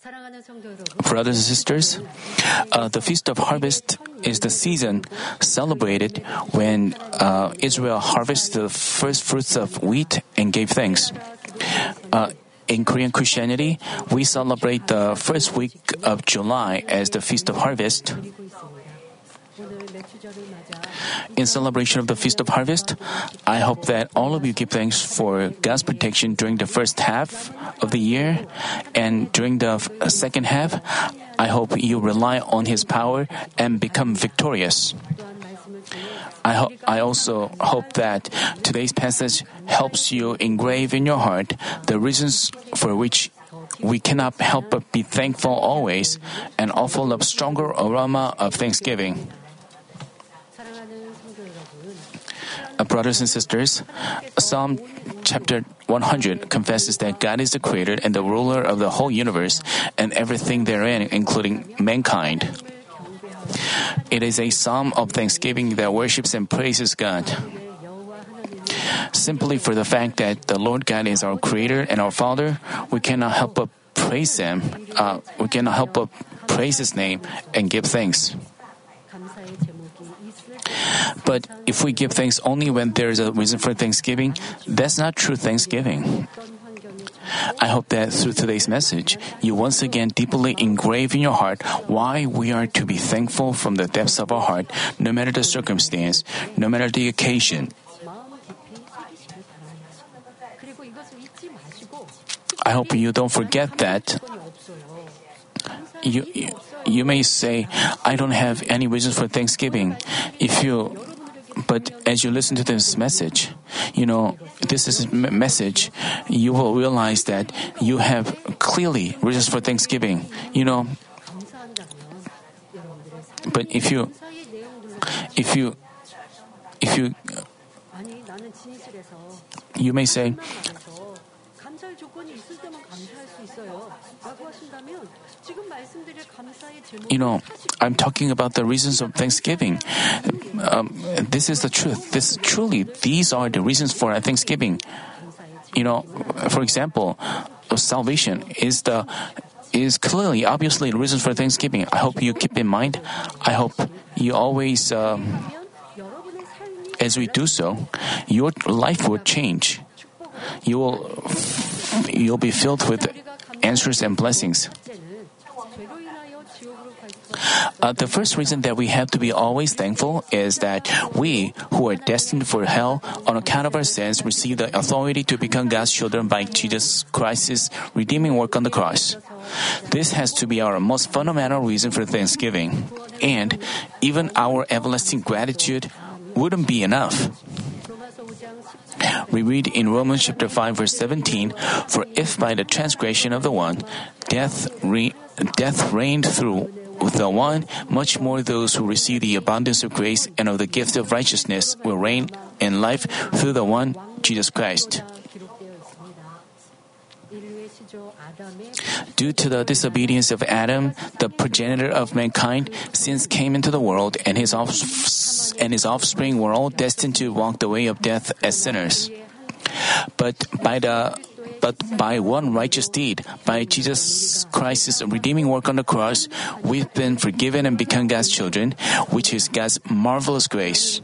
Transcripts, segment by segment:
Brothers and sisters, uh, the Feast of Harvest is the season celebrated when uh, Israel harvested the first fruits of wheat and gave thanks. Uh, in Korean Christianity, we celebrate the first week of July as the Feast of Harvest. In celebration of the Feast of Harvest, I hope that all of you give thanks for God's protection during the first half of the year, and during the uh, second half, I hope you rely on His power and become victorious. I, ho- I also hope that today's passage helps you engrave in your heart the reasons for which we cannot help but be thankful always and offer up stronger aroma of thanksgiving. Brothers and sisters, Psalm chapter 100 confesses that God is the creator and the ruler of the whole universe and everything therein, including mankind. It is a psalm of thanksgiving that worships and praises God. Simply for the fact that the Lord God is our creator and our Father, we cannot help but praise Him. Uh, we cannot help but praise His name and give thanks. But if we give thanks only when there is a reason for thanksgiving, that's not true thanksgiving. I hope that through today's message, you once again deeply engrave in your heart why we are to be thankful from the depths of our heart, no matter the circumstance, no matter the occasion. I hope you don't forget that. You, you, you may say, I don't have any reasons for Thanksgiving. If you, but as you listen to this message, you know, this is message, you will realize that you have clearly reasons for Thanksgiving. You know, but if you, if you, if you, you may say, you know, I'm talking about the reasons of Thanksgiving. Um, this is the truth. This truly, these are the reasons for Thanksgiving. You know, for example, salvation is the is clearly, obviously, the reason for Thanksgiving. I hope you keep in mind. I hope you always, um, as we do so, your life will change. You will, you'll be filled with answers and blessings. Uh, the first reason that we have to be always thankful is that we, who are destined for hell on account of our sins, receive the authority to become God's children by Jesus Christ's redeeming work on the cross. This has to be our most fundamental reason for thanksgiving. And even our everlasting gratitude wouldn't be enough. We read in Romans chapter 5 verse 17, For if by the transgression of the one, death, re- death reigned through the one, much more those who receive the abundance of grace and of the gift of righteousness will reign in life through the one, Jesus Christ. Due to the disobedience of Adam, the progenitor of mankind, sins came into the world, and his, offs- and his offspring were all destined to walk the way of death as sinners. But by the but by one righteous deed, by Jesus Christ's redeeming work on the cross, we've been forgiven and become God's children, which is God's marvelous grace.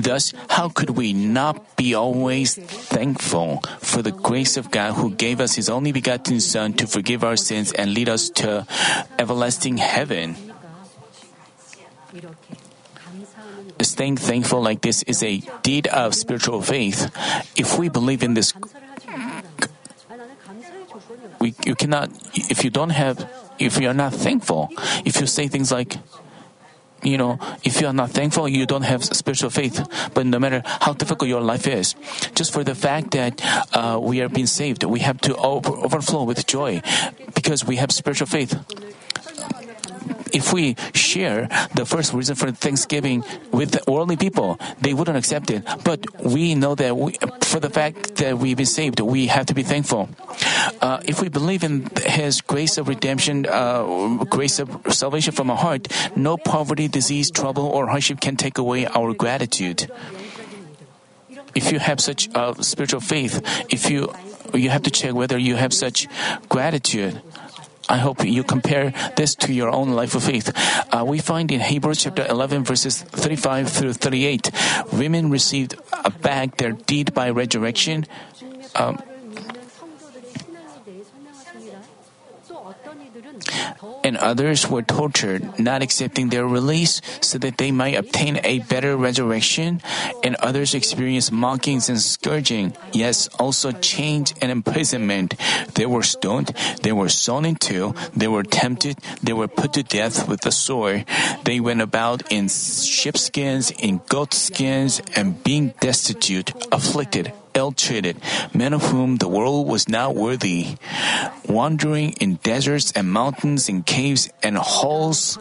Thus, how could we not be always thankful for the grace of God who gave us His only begotten Son to forgive our sins and lead us to everlasting heaven? Staying thankful like this is a deed of spiritual faith. If we believe in this, we, you cannot, if you don't have, if you are not thankful, if you say things like, you know, if you are not thankful, you don't have spiritual faith. But no matter how difficult your life is, just for the fact that uh, we are being saved, we have to over- overflow with joy because we have spiritual faith. If we share the first reason for Thanksgiving with worldly people, they wouldn't accept it. But we know that we, for the fact that we've been saved, we have to be thankful. Uh, if we believe in His grace of redemption, uh, grace of salvation from our heart, no poverty, disease, trouble, or hardship can take away our gratitude. If you have such uh, spiritual faith, if you you have to check whether you have such gratitude. I hope you compare this to your own life of faith. Uh, we find in Hebrews chapter 11 verses 35 through 38, women received back their deed by resurrection. Um, and others were tortured, not accepting their release so that they might obtain a better resurrection, and others experienced mockings and scourging, yes, also chains and imprisonment. They were stoned, they were sawn in two, they were tempted, they were put to death with the sword. They went about in sheepskins, in goat skins, and being destitute, afflicted, ill treated, men of whom the world was not worthy, wandering in deserts and mountains, in caves and holes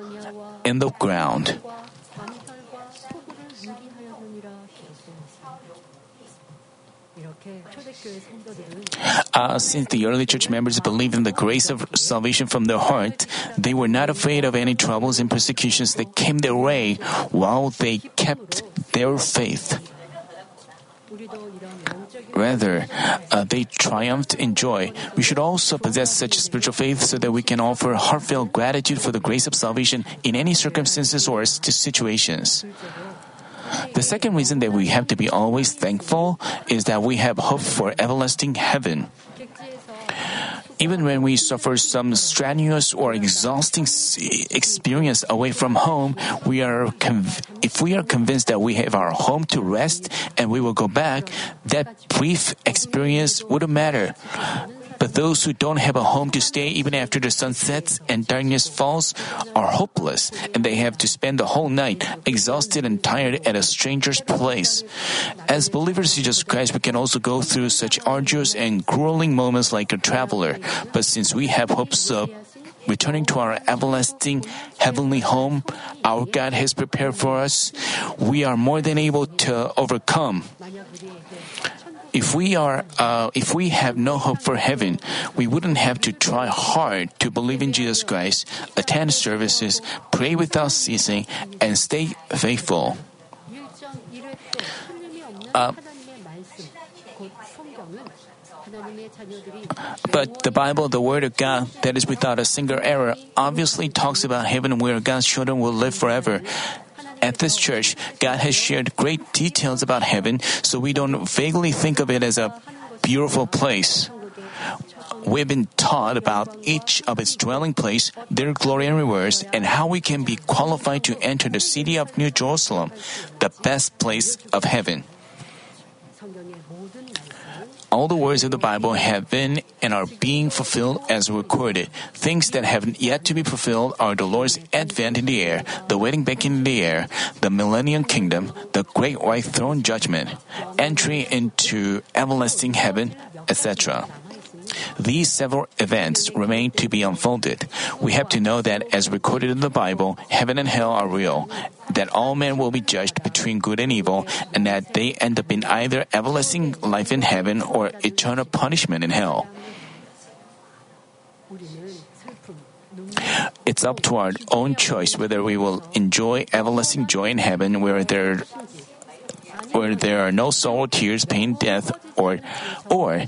in the ground. Uh, since the early church members believed in the grace of salvation from their heart, they were not afraid of any troubles and persecutions that came their way while they kept their faith. Rather, uh, they triumphed in joy. We should also possess such spiritual faith so that we can offer heartfelt gratitude for the grace of salvation in any circumstances or situations. The second reason that we have to be always thankful is that we have hope for everlasting heaven. Even when we suffer some strenuous or exhausting experience away from home, we are conv- if we are convinced that we have our home to rest and we will go back, that brief experience wouldn't matter. But those who don't have a home to stay even after the sun sets and darkness falls are hopeless, and they have to spend the whole night exhausted and tired at a stranger's place. As believers in Jesus Christ, we can also go through such arduous and grueling moments like a traveler. But since we have hopes of returning to our everlasting heavenly home our God has prepared for us, we are more than able to overcome. If we are, uh, if we have no hope for heaven, we wouldn't have to try hard to believe in Jesus Christ, attend services, pray without ceasing, and stay faithful. Uh, but the Bible, the Word of God, that is without a single error, obviously talks about heaven where God's children will live forever. At this church, God has shared great details about heaven, so we don't vaguely think of it as a beautiful place. We've been taught about each of its dwelling place, their glory and rewards, and how we can be qualified to enter the city of New Jerusalem, the best place of heaven. All the words of the Bible have been and are being fulfilled as recorded. Things that have yet to be fulfilled are the Lord's advent in the air, the wedding banquet in the air, the millennium kingdom, the great white throne judgment, entry into everlasting heaven, etc. These several events remain to be unfolded. We have to know that, as recorded in the Bible, heaven and hell are real, that all men will be judged between good and evil, and that they end up in either everlasting life in heaven or eternal punishment in hell. It's up to our own choice whether we will enjoy everlasting joy in heaven where there where there are no sorrow, tears, pain, death, or or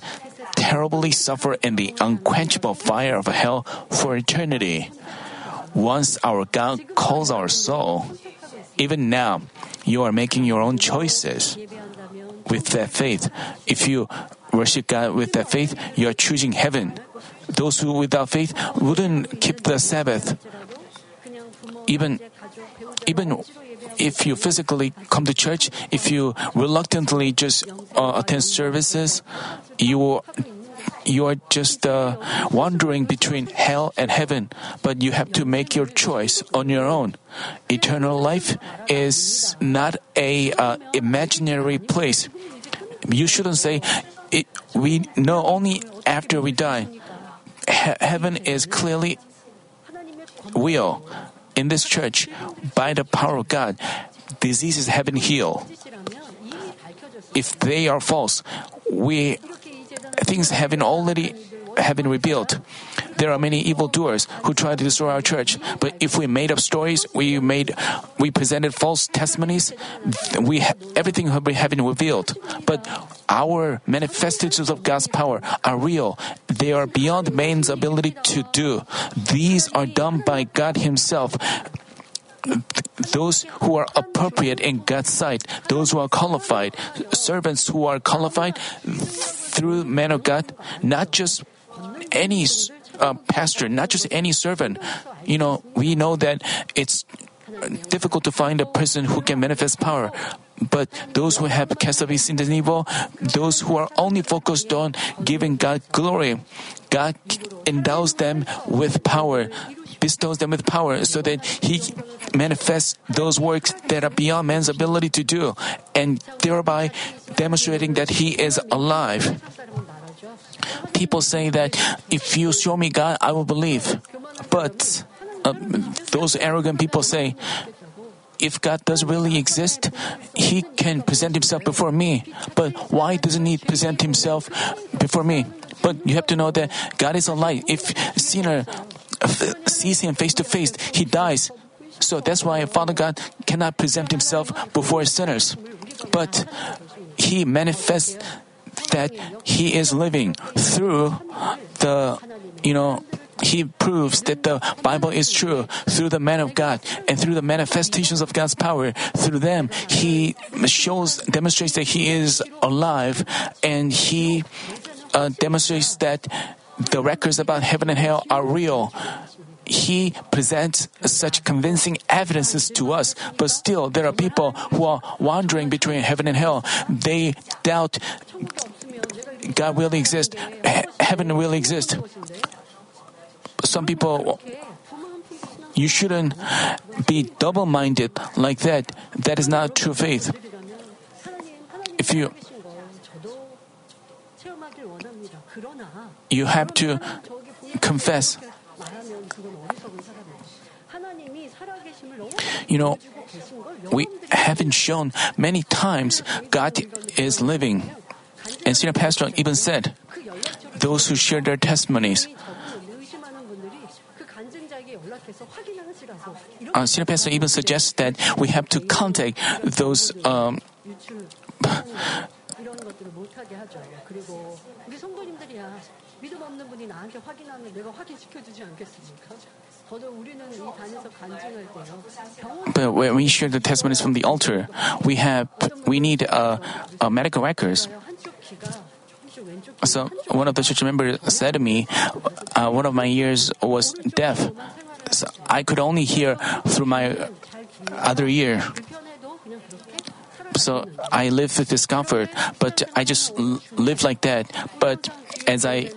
terribly suffer in the unquenchable fire of hell for eternity. Once our God calls our soul, even now, you are making your own choices. With that faith, if you worship God with that faith, you are choosing heaven. Those who without faith wouldn't keep the Sabbath. Even, even if you physically come to church, if you reluctantly just uh, attend services, you you are just uh, wandering between hell and heaven, but you have to make your choice on your own. Eternal life is not a uh, imaginary place. You shouldn't say it, we know only after we die. He- heaven is clearly real. In this church, by the power of God, diseases have been healed. If they are false, we things have been already have been revealed. There are many evildoers who try to destroy our church, but if we made up stories, we made, we presented false testimonies, we everything have been revealed. But our manifestations of God's power are real. They are beyond man's ability to do. These are done by God Himself those who are appropriate in God's sight, those who are qualified, servants who are qualified through man of God, not just any uh, pastor, not just any servant. You know, we know that it's difficult to find a person who can manifest power. But those who have cast away sin and evil, those who are only focused on giving God glory, God endows them with power, bestows them with power so that He manifests those works that are beyond man's ability to do, and thereby demonstrating that He is alive. People say that if you show me God, I will believe. But uh, those arrogant people say, if God does really exist, He can present Himself before me. But why doesn't He present Himself before me? But you have to know that God is a light. If sinner sees Him face to face, he dies. So that's why Father God cannot present Himself before sinners. But He manifests that He is living through the, you know, he proves that the Bible is true through the man of God and through the manifestations of God's power. Through them, he shows, demonstrates that he is alive and he uh, demonstrates that the records about heaven and hell are real. He presents such convincing evidences to us, but still there are people who are wandering between heaven and hell. They doubt God really exists, heaven really exists some people you shouldn't be double minded like that. That is not true faith. If you you have to confess. You know, we haven't shown many times God is living. And Senior Pastor even said, those who share their testimonies, uh, Senior Pastor even suggests that we have to contact those. Um, but when we share the testimonies from the altar, we have we need uh, uh, medical records. So one of the church members said to me, uh, one of my ears was deaf. So I could only hear through my other ear. So I live with discomfort, but I just live like that. But as I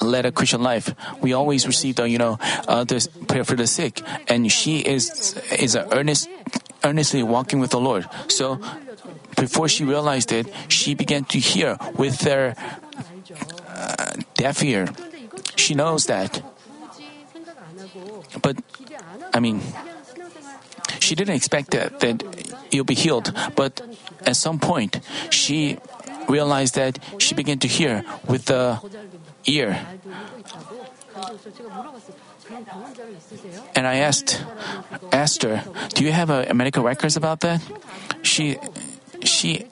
led a Christian life, we always received, the you know uh, the prayer for the sick, and she is is a earnest earnestly walking with the Lord. So before she realized it, she began to hear with her uh, deaf ear. She knows that. But, I mean, she didn't expect that, that you'll be healed. But at some point, she realized that she began to hear with the ear. And I asked, asked her, "Do you have a medical records about that?" She, she,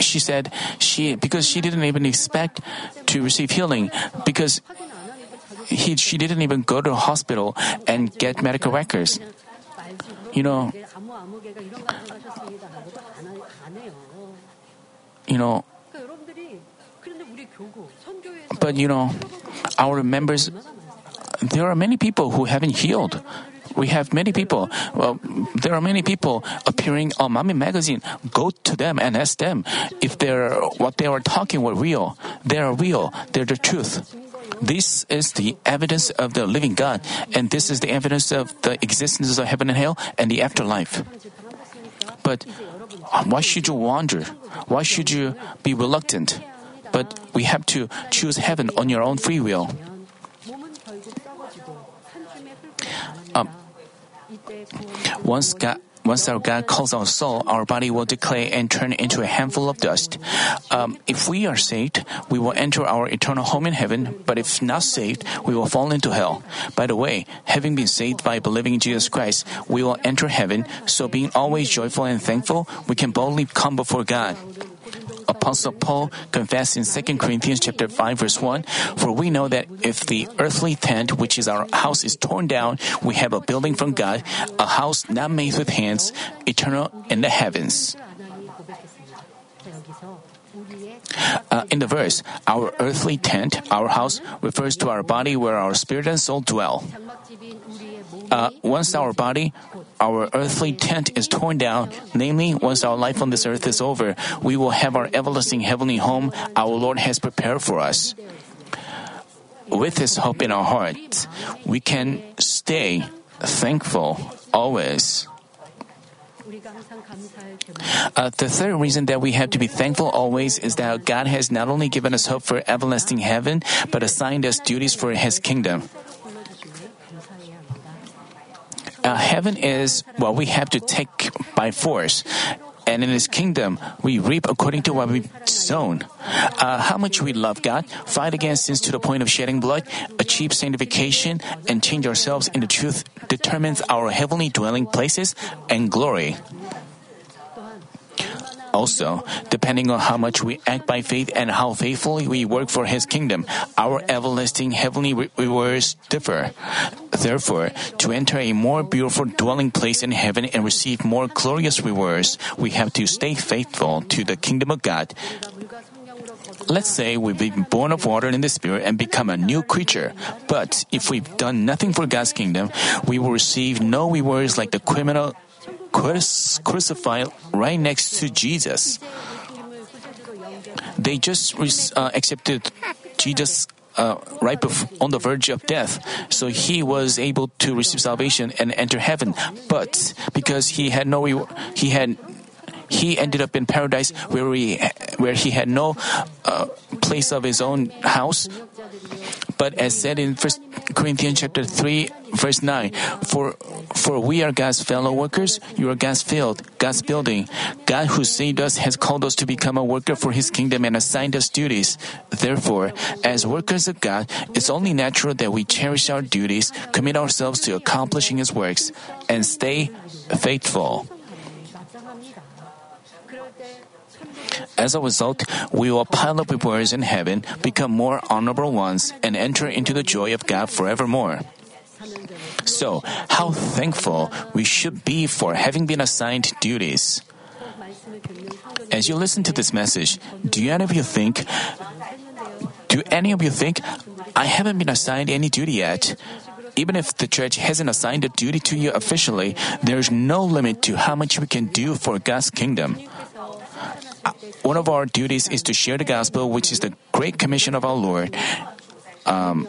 she said she because she didn't even expect to receive healing because he, she didn't even go to the hospital and get medical records. You know, you know, but you know, our members, there are many people who haven't healed. We have many people. Well, there are many people appearing on Manmin magazine. Go to them and ask them if they're what they are talking were real. They are real. They're the truth. This is the evidence of the living God, and this is the evidence of the existence of heaven and hell and the afterlife. But why should you wander? Why should you be reluctant? But we have to choose heaven on your own free will. Um, once God, once our God calls our soul, our body will decay and turn into a handful of dust. Um, if we are saved, we will enter our eternal home in heaven, but if not saved, we will fall into hell. By the way, having been saved by believing in Jesus Christ, we will enter heaven, so being always joyful and thankful, we can boldly come before God. Apostle Paul confessed in 2 Corinthians chapter 5 verse 1, For we know that if the earthly tent, which is our house, is torn down, we have a building from God, a house not made with hands, eternal in the heavens. Uh, in the verse, our earthly tent, our house, refers to our body where our spirit and soul dwell. Uh, once our body, our earthly tent is torn down, namely, once our life on this earth is over, we will have our everlasting heavenly home our Lord has prepared for us. With this hope in our hearts, we can stay thankful always. Uh, the third reason that we have to be thankful always is that God has not only given us hope for everlasting heaven, but assigned us duties for His kingdom. Uh, heaven is what we have to take by force. And in His kingdom, we reap according to what we've sown. Uh, how much we love God, fight against sins to the point of shedding blood, achieve sanctification, and change ourselves in the truth determines our heavenly dwelling places and glory. Also, depending on how much we act by faith and how faithfully we work for His kingdom, our everlasting heavenly rewards differ. Therefore, to enter a more beautiful dwelling place in heaven and receive more glorious rewards, we have to stay faithful to the kingdom of God. Let's say we've been born of water and the Spirit and become a new creature. But if we've done nothing for God's kingdom, we will receive no rewards like the criminal crucified right next to Jesus. They just uh, accepted Jesus uh, right on the verge of death, so he was able to receive salvation and enter heaven. But because he had no, he had he ended up in paradise where he, where he had no uh, place of his own house. But as said in First Corinthians chapter 3 verse 9, for, for we are God's fellow workers, you are God's field, God's building. God who saved us has called us to become a worker for his kingdom and assigned us duties. Therefore, as workers of God, it's only natural that we cherish our duties, commit ourselves to accomplishing his works, and stay faithful. As a result, we will pile up rewards in heaven, become more honorable ones, and enter into the joy of God forevermore. So, how thankful we should be for having been assigned duties. As you listen to this message, do any of you think, do any of you think, I haven't been assigned any duty yet? Even if the church hasn't assigned a duty to you officially, there's no limit to how much we can do for God's kingdom. One of our duties is to share the gospel, which is the great commission of our Lord. Um,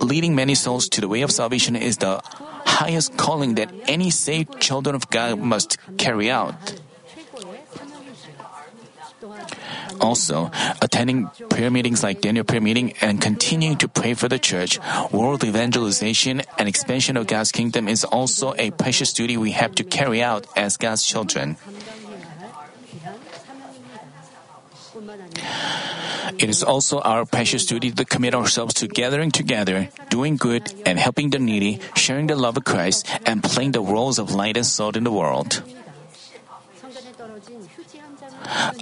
leading many souls to the way of salvation is the highest calling that any saved children of God must carry out. Also, attending prayer meetings like Daniel prayer meeting and continuing to pray for the church, world evangelization, and expansion of God's kingdom is also a precious duty we have to carry out as God's children. It is also our precious duty to commit ourselves to gathering together, doing good, and helping the needy, sharing the love of Christ, and playing the roles of light and salt in the world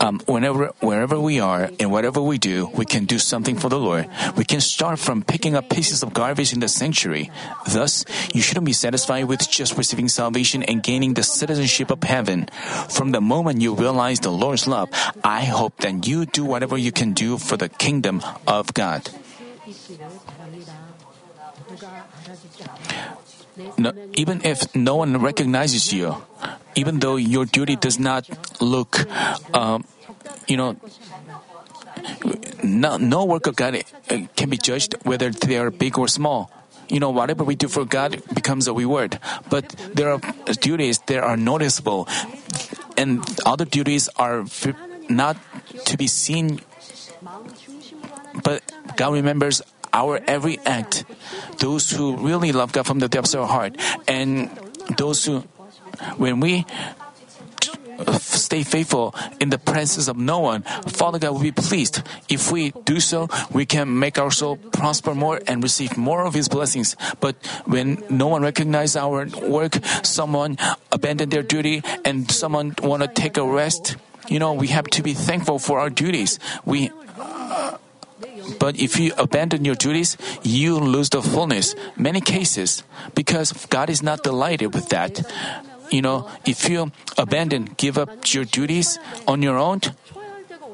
um, whenever, wherever we are and whatever we do, we can do something for the Lord. We can start from picking up pieces of garbage in the sanctuary. Thus, you shouldn't be satisfied with just receiving salvation and gaining the citizenship of heaven. From the moment you realize the Lord's love, I hope that you do whatever you can do for the kingdom of God. No, even if no one recognizes you, even though your duty does not look, um, you know, no, no work of God uh, can be judged whether they are big or small. You know, whatever we do for God becomes a reward. But there are duties that are noticeable, and other duties are not to be seen. But God remembers our every act. Those who really love God from the depths of our heart, and those who when we stay faithful in the presence of no one, Father God will be pleased. If we do so, we can make our soul prosper more and receive more of His blessings. But when no one recognizes our work, someone abandon their duty, and someone want to take a rest, you know, we have to be thankful for our duties. We uh, but if you abandon your duties, you lose the fullness. Many cases, because God is not delighted with that you know, if you abandon, give up your duties on your own,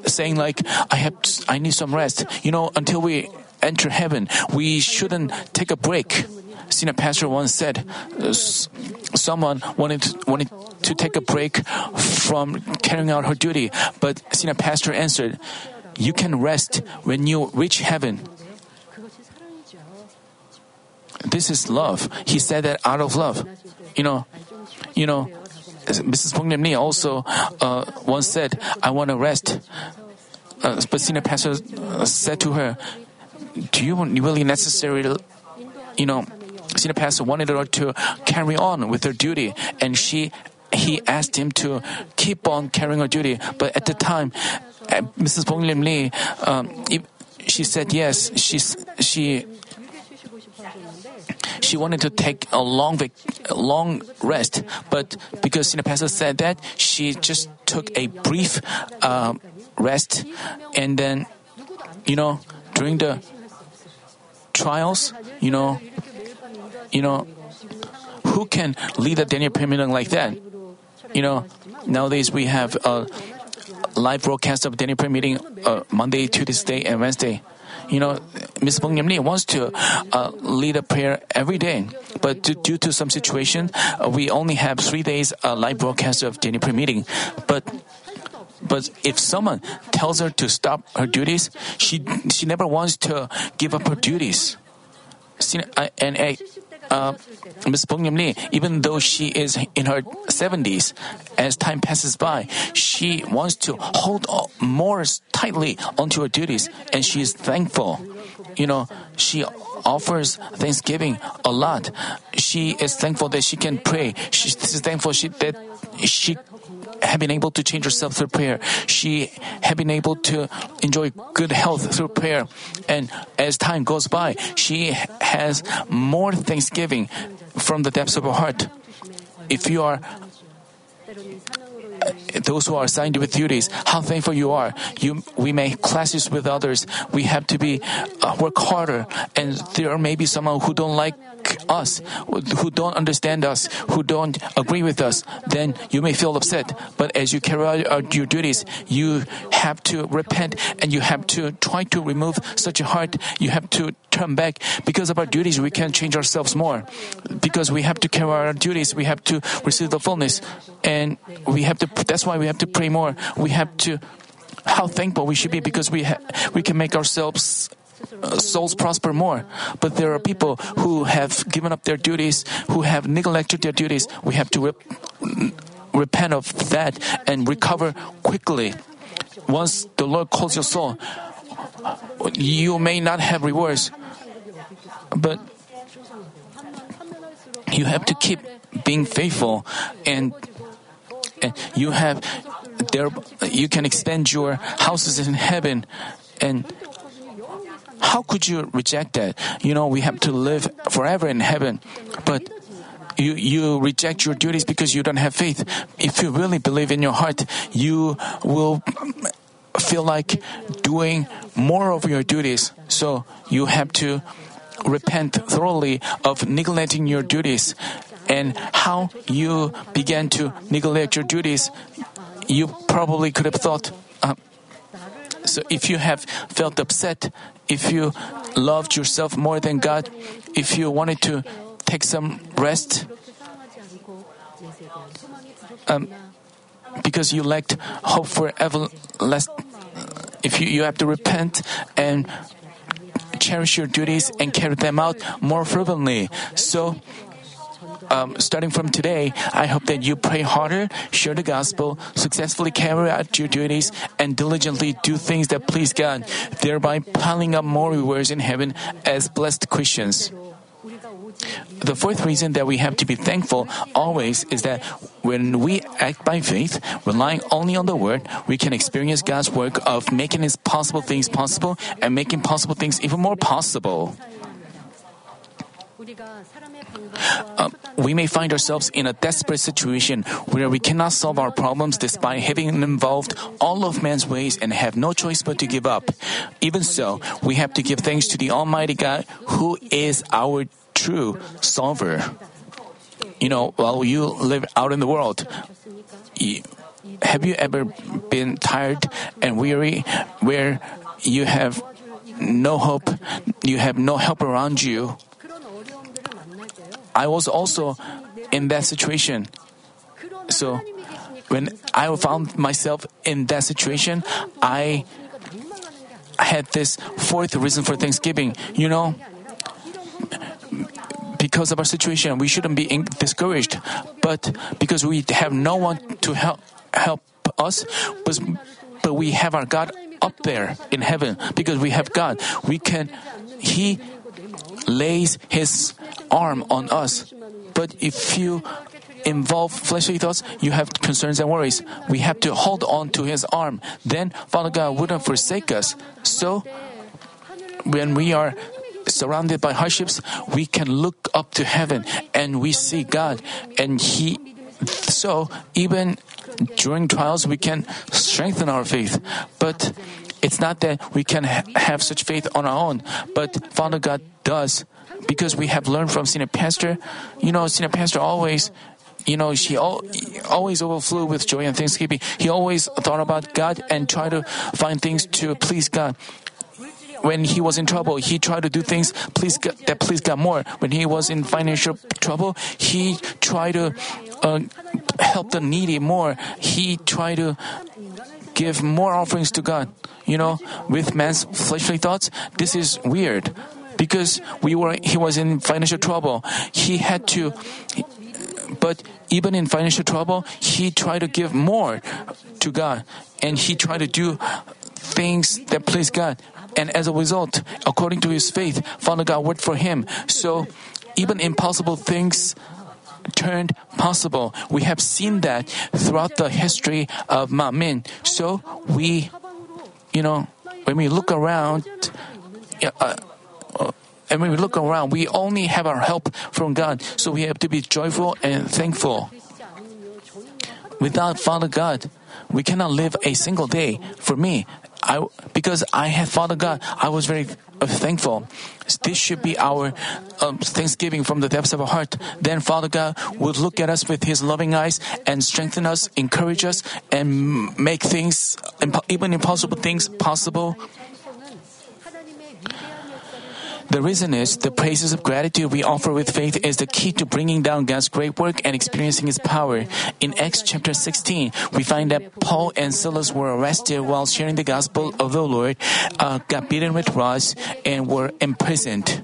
saying like, I have, I need some rest. You know, until we enter heaven, we shouldn't take a break. Senior pastor once said, uh, someone wanted wanted to take a break from carrying out her duty, but senior pastor answered, you can rest when you reach heaven. This is love. He said that out of love. You know, you know, Mrs. Lee also uh, once said, I want to rest. Uh, but senior pastor uh, said to her, Do you really necessary, you know, senior pastor wanted her to carry on with her duty, and she he asked him to keep on carrying her duty. But at the time, uh, Mrs. Bok Nim Lee, um, she said yes. She she she wanted to take a long a long rest, but because senior pastor said that, she just took a brief uh, rest, and then, you know, during the trials, you know, you know, who can lead a Daniel prayer like that? You know, nowadays we have a live broadcast of Daniel prayer meeting uh, Monday, Tuesday, and Wednesday you know, Ms. Bong wants to uh, lead a prayer every day, but due to some situation, uh, we only have three days uh, live broadcast of daily prayer meeting. But but if someone tells her to stop her duties, she she never wants to give up her duties. See, And uh, Ms. Bong Lee, even though she is in her 70s, as time passes by, she wants to hold more tightly onto her duties, and she is thankful. You know, she offers thanksgiving a lot. She is thankful that she can pray. She is thankful she, that she have been able to change herself through prayer. She have been able to enjoy good health through prayer. And as time goes by, she has more thanksgiving from the depths of her heart. If you are those who are assigned with duties, how thankful you are. You, we make classes with others. We have to be uh, work harder, and there may be someone who don't like us, who don't understand us, who don't agree with us. Then you may feel upset. But as you carry out your duties, you have to repent and you have to try to remove such a heart. You have to turn back. Because of our duties, we can change ourselves more. Because we have to carry out our duties, we have to receive the fullness, and we have to. That's why we have to pray more. We have to. How thankful we should be because we ha- we can make ourselves uh, souls prosper more. But there are people who have given up their duties, who have neglected their duties. We have to rep- repent of that and recover quickly. Once the Lord calls your soul, you may not have rewards, but you have to keep being faithful and, and you have there you can expand your houses in heaven and how could you reject that? You know, we have to live forever in heaven, but you, you reject your duties because you don't have faith. If you really believe in your heart, you will feel like doing more of your duties. So you have to repent thoroughly of neglecting your duties. And how you began to neglect your duties, you probably could have thought. Uh, so if you have felt upset, if you loved yourself more than God, if you wanted to take some rest, um, because you lacked hope for everlasting if you, you have to repent and cherish your duties and carry them out more fervently. So, um, starting from today, I hope that you pray harder, share the gospel, successfully carry out your duties, and diligently do things that please God, thereby piling up more rewards in heaven as blessed Christians. the fourth reason that we have to be thankful always is that when we act by faith, relying only on the word, we can experience God's work of making His possible things possible and making possible things even more possible. Uh, we may find ourselves in a desperate situation where we cannot solve our problems despite having involved all of man's ways and have no choice but to give up. Even so, we have to give thanks to the Almighty God who is our true solver. You know, while you live out in the world, have you ever been tired and weary where you have no hope, you have no help around you? I was also in that situation. So, when I found myself in that situation, I had this fourth reason for Thanksgiving. You know, because of our situation, we shouldn't be discouraged. But because we have no one to help help us, but, but we have our God up there in heaven. Because we have God, we can. He lays His arm on us. But if you involve fleshly thoughts, you have concerns and worries. We have to hold on to His arm. Then Father God wouldn't forsake us. So, when we are surrounded by hardships, we can look up to heaven and we see God. And He, so even during trials, we can strengthen our faith. But it's not that we can ha- have such faith on our own, but Father God does because we have learned from Senior Pastor. You know, Senior Pastor always you know, she always overflowed with joy and thanksgiving. He always thought about God and tried to find things to please God. When he was in trouble, he tried to do things please God, that please God more. When he was in financial trouble, he tried to uh, help the needy more. He tried to give more offerings to God. You know, with man's fleshly thoughts, this is weird because we were he was in financial trouble. He had to but even in financial trouble, he tried to give more to God and he tried to do things that please God. And as a result, according to his faith, Father God worked for him. So even impossible things turned possible. We have seen that throughout the history of Manmin. So we, you know, when we look around, uh, and when we look around, we only have our help from God. So we have to be joyful and thankful. Without Father God, we cannot live a single day. For me, I because I had Father God, I was very uh, thankful. This should be our um, thanksgiving from the depths of our heart. Then Father God would look at us with His loving eyes and strengthen us, encourage us, and make things, even impossible things, possible. The reason is the praises of gratitude we offer with faith is the key to bringing down God's great work and experiencing His power. In Acts chapter 16, we find that Paul and Silas were arrested while sharing the gospel of the Lord, uh, got beaten with rods, and were imprisoned.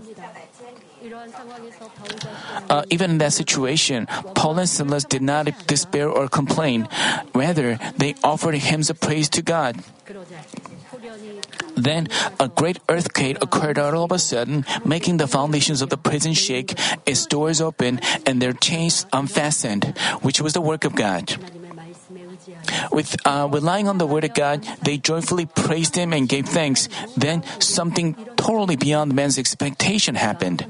Uh, even in that situation, Paul and Silas did not despair or complain. Rather, they offered hymns of praise to God. Then a great earthquake occurred all of a sudden, making the foundations of the prison shake, its doors open, and their chains unfastened, which was the work of God. With uh, relying on the word of God, they joyfully praised Him and gave thanks. Then something totally beyond man's expectation happened.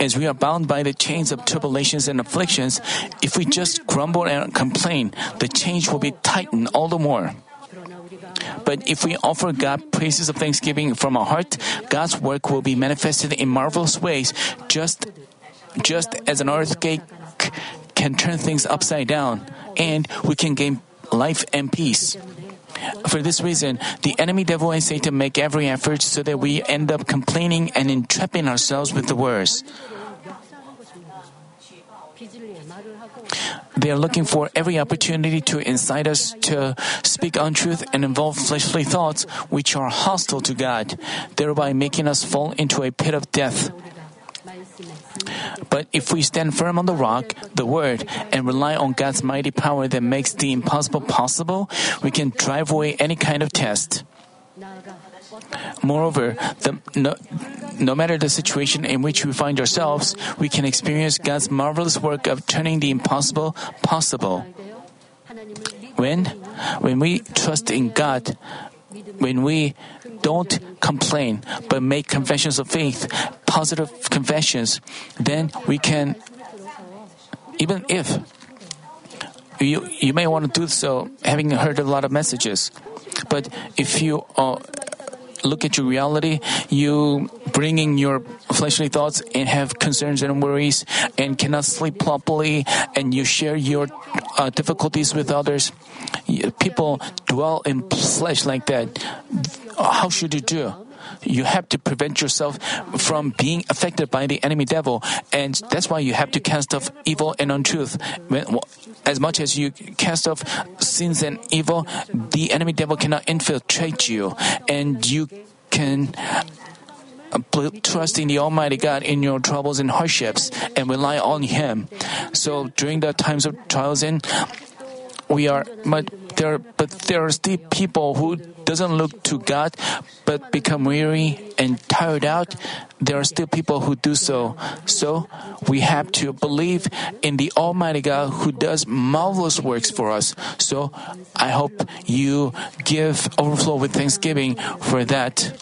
As we are bound by the chains of tribulations and afflictions, if we just grumble and complain, the chains will be tightened all the more. But if we offer God praises of thanksgiving from our heart, God's work will be manifested in marvelous ways, just, just as an earthquake can turn things upside down, and we can gain life and peace. For this reason, the enemy devil and Satan make every effort so that we end up complaining and entrapping ourselves with the words. They are looking for every opportunity to incite us to speak untruth and involve fleshly thoughts which are hostile to God, thereby making us fall into a pit of death. But if we stand firm on the rock, the Word, and rely on God's mighty power that makes the impossible possible, we can drive away any kind of test. Moreover, the, no, no matter the situation in which we find ourselves, we can experience God's marvelous work of turning the impossible possible. When, when we trust in God, when we don't complain but make confessions of faith, positive confessions, then we can, even if you, you may want to do so having heard a lot of messages, but if you uh, look at your reality, you bring in your fleshly thoughts and have concerns and worries and cannot sleep properly, and you share your uh, difficulties with others. People dwell in flesh like that. How should you do? you have to prevent yourself from being affected by the enemy devil. And that's why you have to cast off evil and untruth. As much as you cast off sins and evil, the enemy devil cannot infiltrate you. And you can uh, trust in the Almighty God in your troubles and hardships and rely on Him. So during the times of trials and we are, but there, but there are still people who doesn't look to God, but become weary and tired out. There are still people who do so. So we have to believe in the Almighty God who does marvelous works for us. So I hope you give overflow with thanksgiving for that.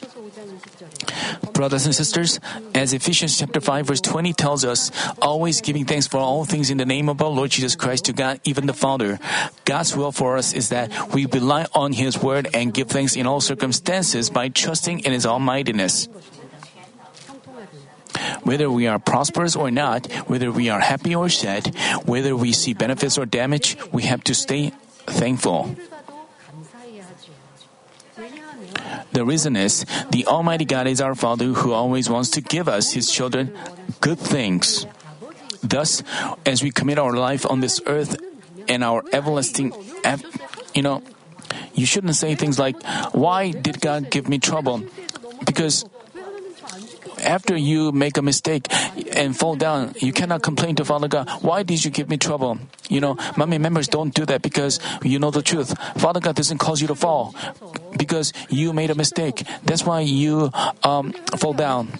Brothers and sisters, as Ephesians chapter 5 verse 20 tells us, always giving thanks for all things in the name of our Lord Jesus Christ to God, even the Father. God's will for us is that we rely on His word and give thanks in all circumstances by trusting in His almightiness. Whether we are prosperous or not, whether we are happy or sad, whether we see benefits or damage, we have to stay thankful. The reason is the Almighty God is our Father who always wants to give us, His children, good things. Thus, as we commit our life on this earth and our everlasting, you know, you shouldn't say things like, Why did God give me trouble? Because after you make a mistake and fall down, you cannot complain to Father God, why did you give me trouble? You know, Manmin members don't do that because you know the truth. Father God doesn't cause you to fall because you made a mistake. That's why you um, fall down.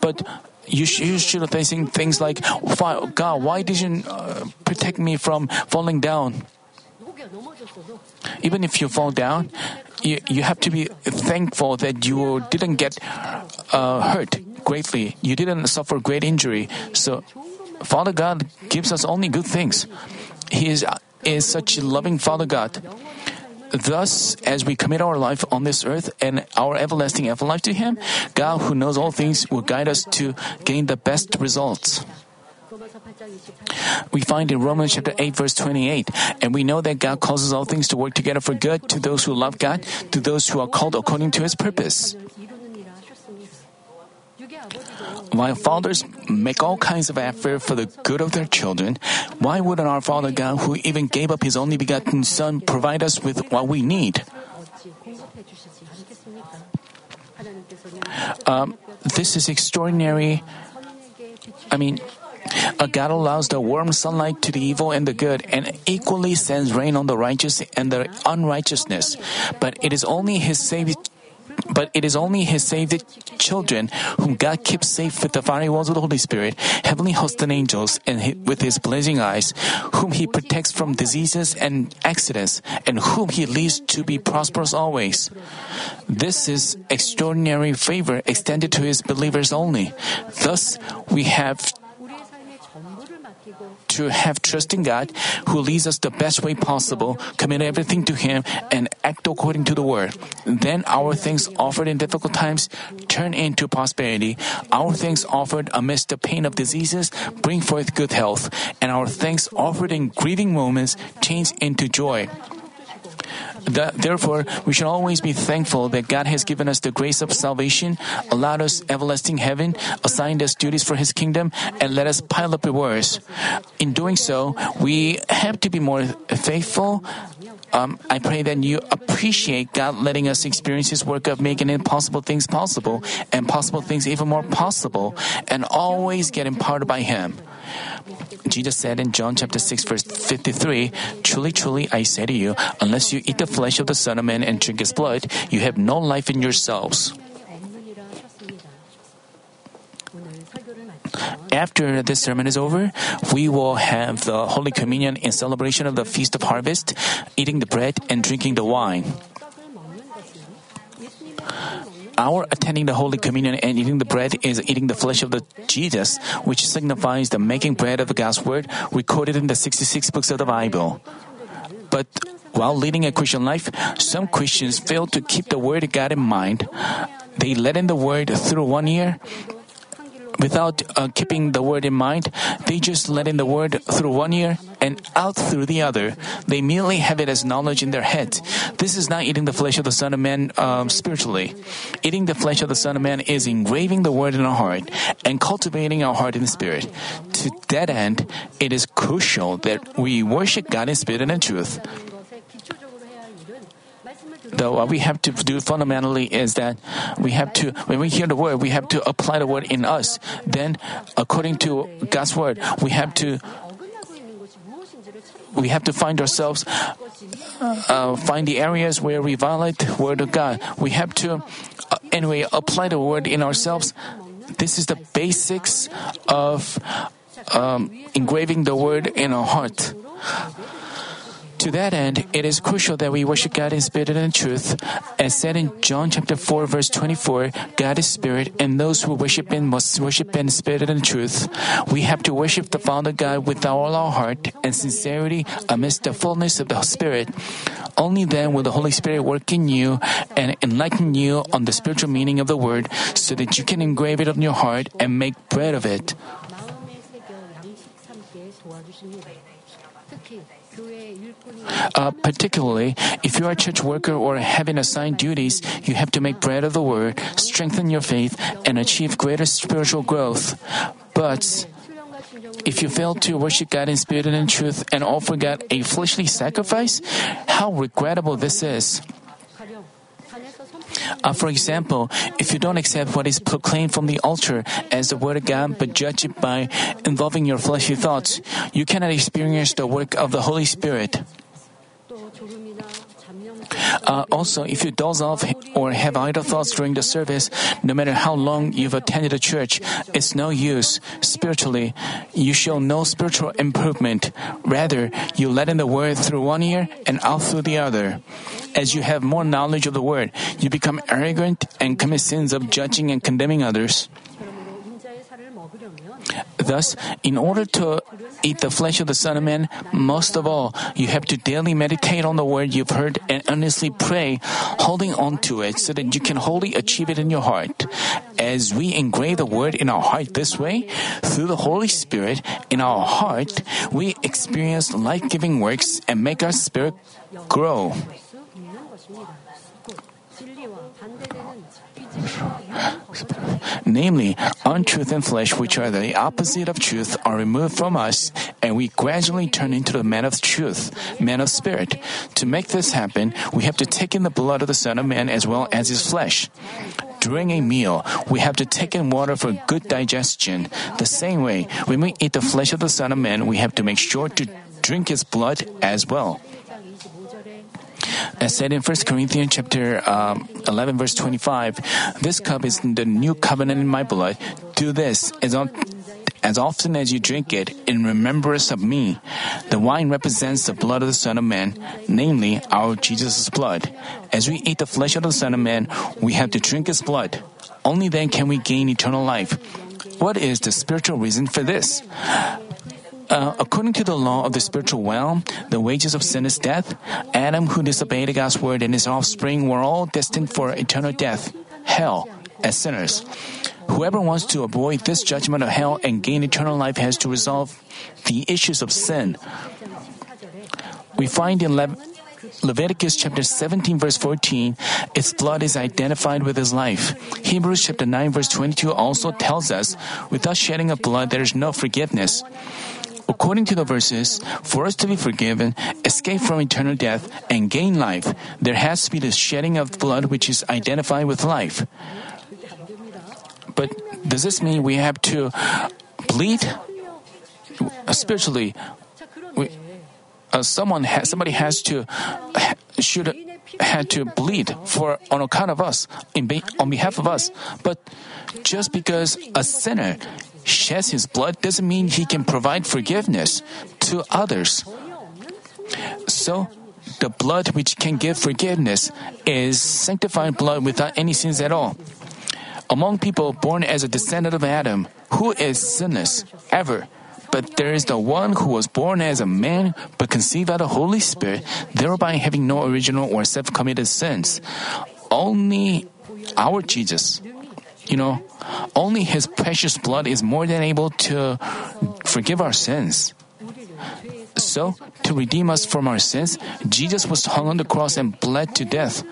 But you, sh- you should have facing things like, God, why did you uh, protect me from falling down? Even if you fall down, you, you have to be thankful that you didn't get uh, hurt greatly. You didn't suffer great injury. So, Father God gives us only good things. He is, is such a loving Father God. Thus, as we commit our life on this earth and our everlasting life to Him, God, who knows all things, will guide us to gain the best results. We find in Romans chapter 8 verse 28, and we know that God causes all things to work together for good to those who love God, to those who are called according to His purpose. While fathers make all kinds of effort for the good of their children, why wouldn't our Father God, who even gave up His only begotten Son, provide us with what we need? Um, this is extraordinary. I mean, a God allows the warm sunlight to the evil and the good, and equally sends rain on the righteous and the unrighteousness. But it is only His saved but it is only his saved children whom God keeps safe with the fiery walls of the Holy Spirit, heavenly hosts and angels, and with his blazing eyes, whom he protects from diseases and accidents, and whom he leads to be prosperous always. This is extraordinary favor extended to his believers only. Thus, we have to have trust in God who leads us the best way possible, commit everything to Him, and act according to the Word. Then our things offered in difficult times turn into prosperity. Our things offered amidst the pain of diseases bring forth good health, and our thanks offered in grieving moments change into joy. That, therefore, we should always be thankful that God has given us the grace of salvation, allowed us everlasting heaven, assigned us duties for His kingdom, and let us pile up rewards. In doing so, we have to be more faithful. Um, I pray that you appreciate God letting us experience His work of making impossible things possible and possible things even more possible, and always get empowered by Him. Jesus said in John chapter 6 verse 53, Truly, truly, I say to you, unless you eat the flesh of the Son of Man and drink his blood, you have no life in yourselves. After this sermon is over, we will have the Holy Communion in celebration of the Feast of Harvest, eating the bread and drinking the wine. Our attending the Holy Communion and eating the bread is eating the flesh of the Jesus, which signifies the making bread of God's word recorded in the 66 books of the Bible. But while leading a Christian life, some Christians fail to keep the word of God in mind. They let in the word through one ear without uh, keeping the word in mind. They just let in the word through one ear and out through the other. They merely have it as knowledge in their head. This is not eating the flesh of the Son of Man um, spiritually. Eating the flesh of the Son of Man is engraving the Word in our heart and cultivating our heart in the Spirit. To that end, it is crucial that we worship God in spirit and in truth. Though what we have to do fundamentally is that we have to, when we hear the word, we have to apply the word in us. Then, according to God's word, we have to we have to find ourselves uh, find the areas where we violate the word of God. We have to uh, anyway apply the word in ourselves. This is the basics of um, engraving the word in our heart. To that end, it is crucial that we worship God in spirit and in truth. As said in John chapter 4 verse 24, God is spirit and those who worship him must worship in spirit and truth. We have to worship the Father God with all our heart and sincerity amidst the fullness of the Spirit. Only then will the Holy Spirit work in you and enlighten you on the spiritual meaning of the word so that you can engrave it on your heart and make bread of it. Uh, particularly, if you are a church worker or having assigned duties, you have to make bread of the word, strengthen your faith, and achieve greater spiritual growth. But if you fail to worship God in spirit and in truth and offer God a fleshly sacrifice, how regrettable this is. Uh, for example, if you don't accept what is proclaimed from the altar as the Word of God but judge it by involving your fleshly thoughts, you cannot experience the work of the Holy Spirit. Uh, also, if you doze off or have idle thoughts during the service, no matter how long you've attended a church, it's no use. Spiritually, you show no spiritual improvement. Rather, you let in the word through one ear and out through the other. As you have more knowledge of the word, you become arrogant and commit sins of judging and condemning others. Thus, in order to eat the flesh of the Son of Man, most of all, you have to daily meditate on the word you've heard and earnestly pray, holding on to it so that you can wholly achieve it in your heart. As we engrave the word in our heart this way, through the Holy Spirit in our heart, we experience life giving works and make our spirit grow. Namely, untruth and flesh, which are the opposite of truth, are removed from us, and we gradually turn into the man of truth, man of spirit. To make this happen, we have to take in the blood of the Son of Man as well as his flesh. During a meal, we have to take in water for good digestion. The same way, when we eat the flesh of the Son of Man, we have to make sure to drink his blood as well. As said in 1 Corinthians chapter um, 11 verse 25, this cup is the new covenant in my blood. Do this as, on, as often as you drink it in remembrance of me. The wine represents the blood of the Son of Man, namely our Jesus' blood. As we eat the flesh of the Son of Man, we have to drink his blood. Only then can we gain eternal life. What is the spiritual reason for this? Uh, according to the law of the spiritual realm, the wages of sin is death. Adam, who disobeyed God's word, and his offspring were all destined for eternal death, hell, as sinners. Whoever wants to avoid this judgment of hell and gain eternal life has to resolve the issues of sin. We find in Le- Leviticus chapter 17 verse 14, its blood is identified with his life. Hebrews chapter 9 verse 22 also tells us, without shedding of blood there is no forgiveness according to the verses, for us to be forgiven, escape from eternal death, and gain life, there has to be the shedding of blood which is identified with life. But does this mean we have to bleed? Uh, spiritually, we, uh, someone has, somebody has to should had to bleed for on account of us in be- on behalf of us but just because a sinner sheds his blood doesn't mean he can provide forgiveness to others. So, the blood which can give forgiveness is sanctified blood without any sins at all. Among people born as a descendant of Adam, who is sinless ever? But there is the one who was born as a man but conceived by the Holy Spirit, thereby having no original or self committed sins. Only our Jesus, you know, only his precious blood is more than able to forgive our sins. So, to redeem us from our sins, Jesus was hung on the cross and bled to death.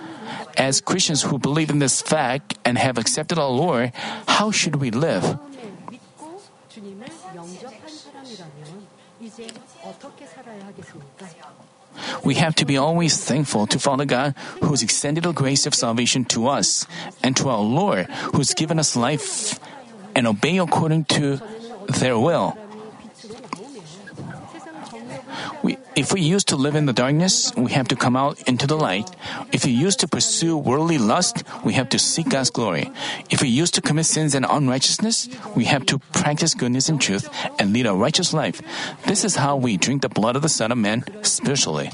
As Christians who believe in this fact and have accepted our Lord, how should we live? We have to be always thankful to Father God who's extended the grace of salvation to us, and to our Lord who's given us life and obey according to their will. We, if we used to live in the darkness, we have to come out into the light. If we used to pursue worldly lust, we have to seek God's glory. If we used to commit sins and unrighteousness, we have to practice goodness and truth and lead a righteous life. This is how we drink the blood of the Son of Man spiritually.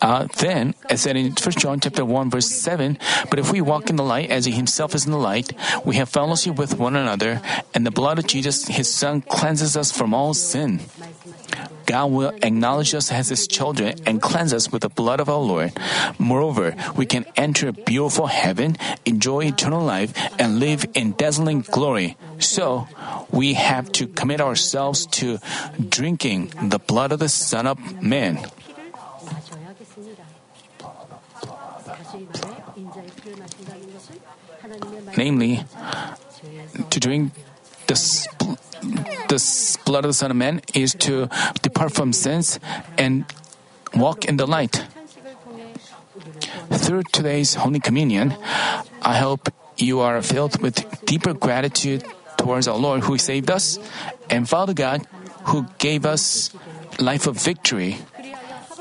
Uh, then, as said in 1 John chapter 1 verse 7, but if we walk in the light as he himself is in the light, we have fellowship with one another, and the blood of Jesus, his son, cleanses us from all sin. God will acknowledge us as His children and cleanse us with the blood of our Lord. Moreover, we can enter a beautiful heaven, enjoy eternal life, and live in dazzling glory. So, we have to commit ourselves to drinking the blood of the Son of Man. Namely, to drink the the blood of the Son of Man is to depart from sins and walk in the light. Through today's Holy Communion, I hope you are filled with deeper gratitude towards our Lord who saved us and Father God who gave us life of victory.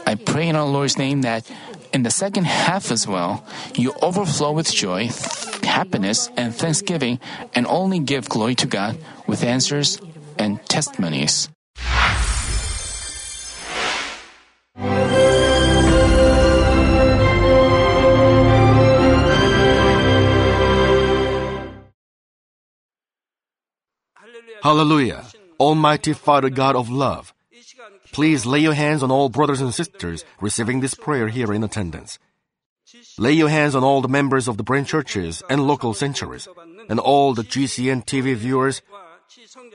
I pray in our Lord's name that in the second half as well, you overflow with joy, happiness, and thanksgiving, and only give glory to God with answers and testimonies. Hallelujah. Almighty Father God of love, please lay your hands on all brothers and sisters receiving this prayer here in attendance. Lay your hands on all the members of the branch churches and local sanctuaries, and all the GCN TV viewers,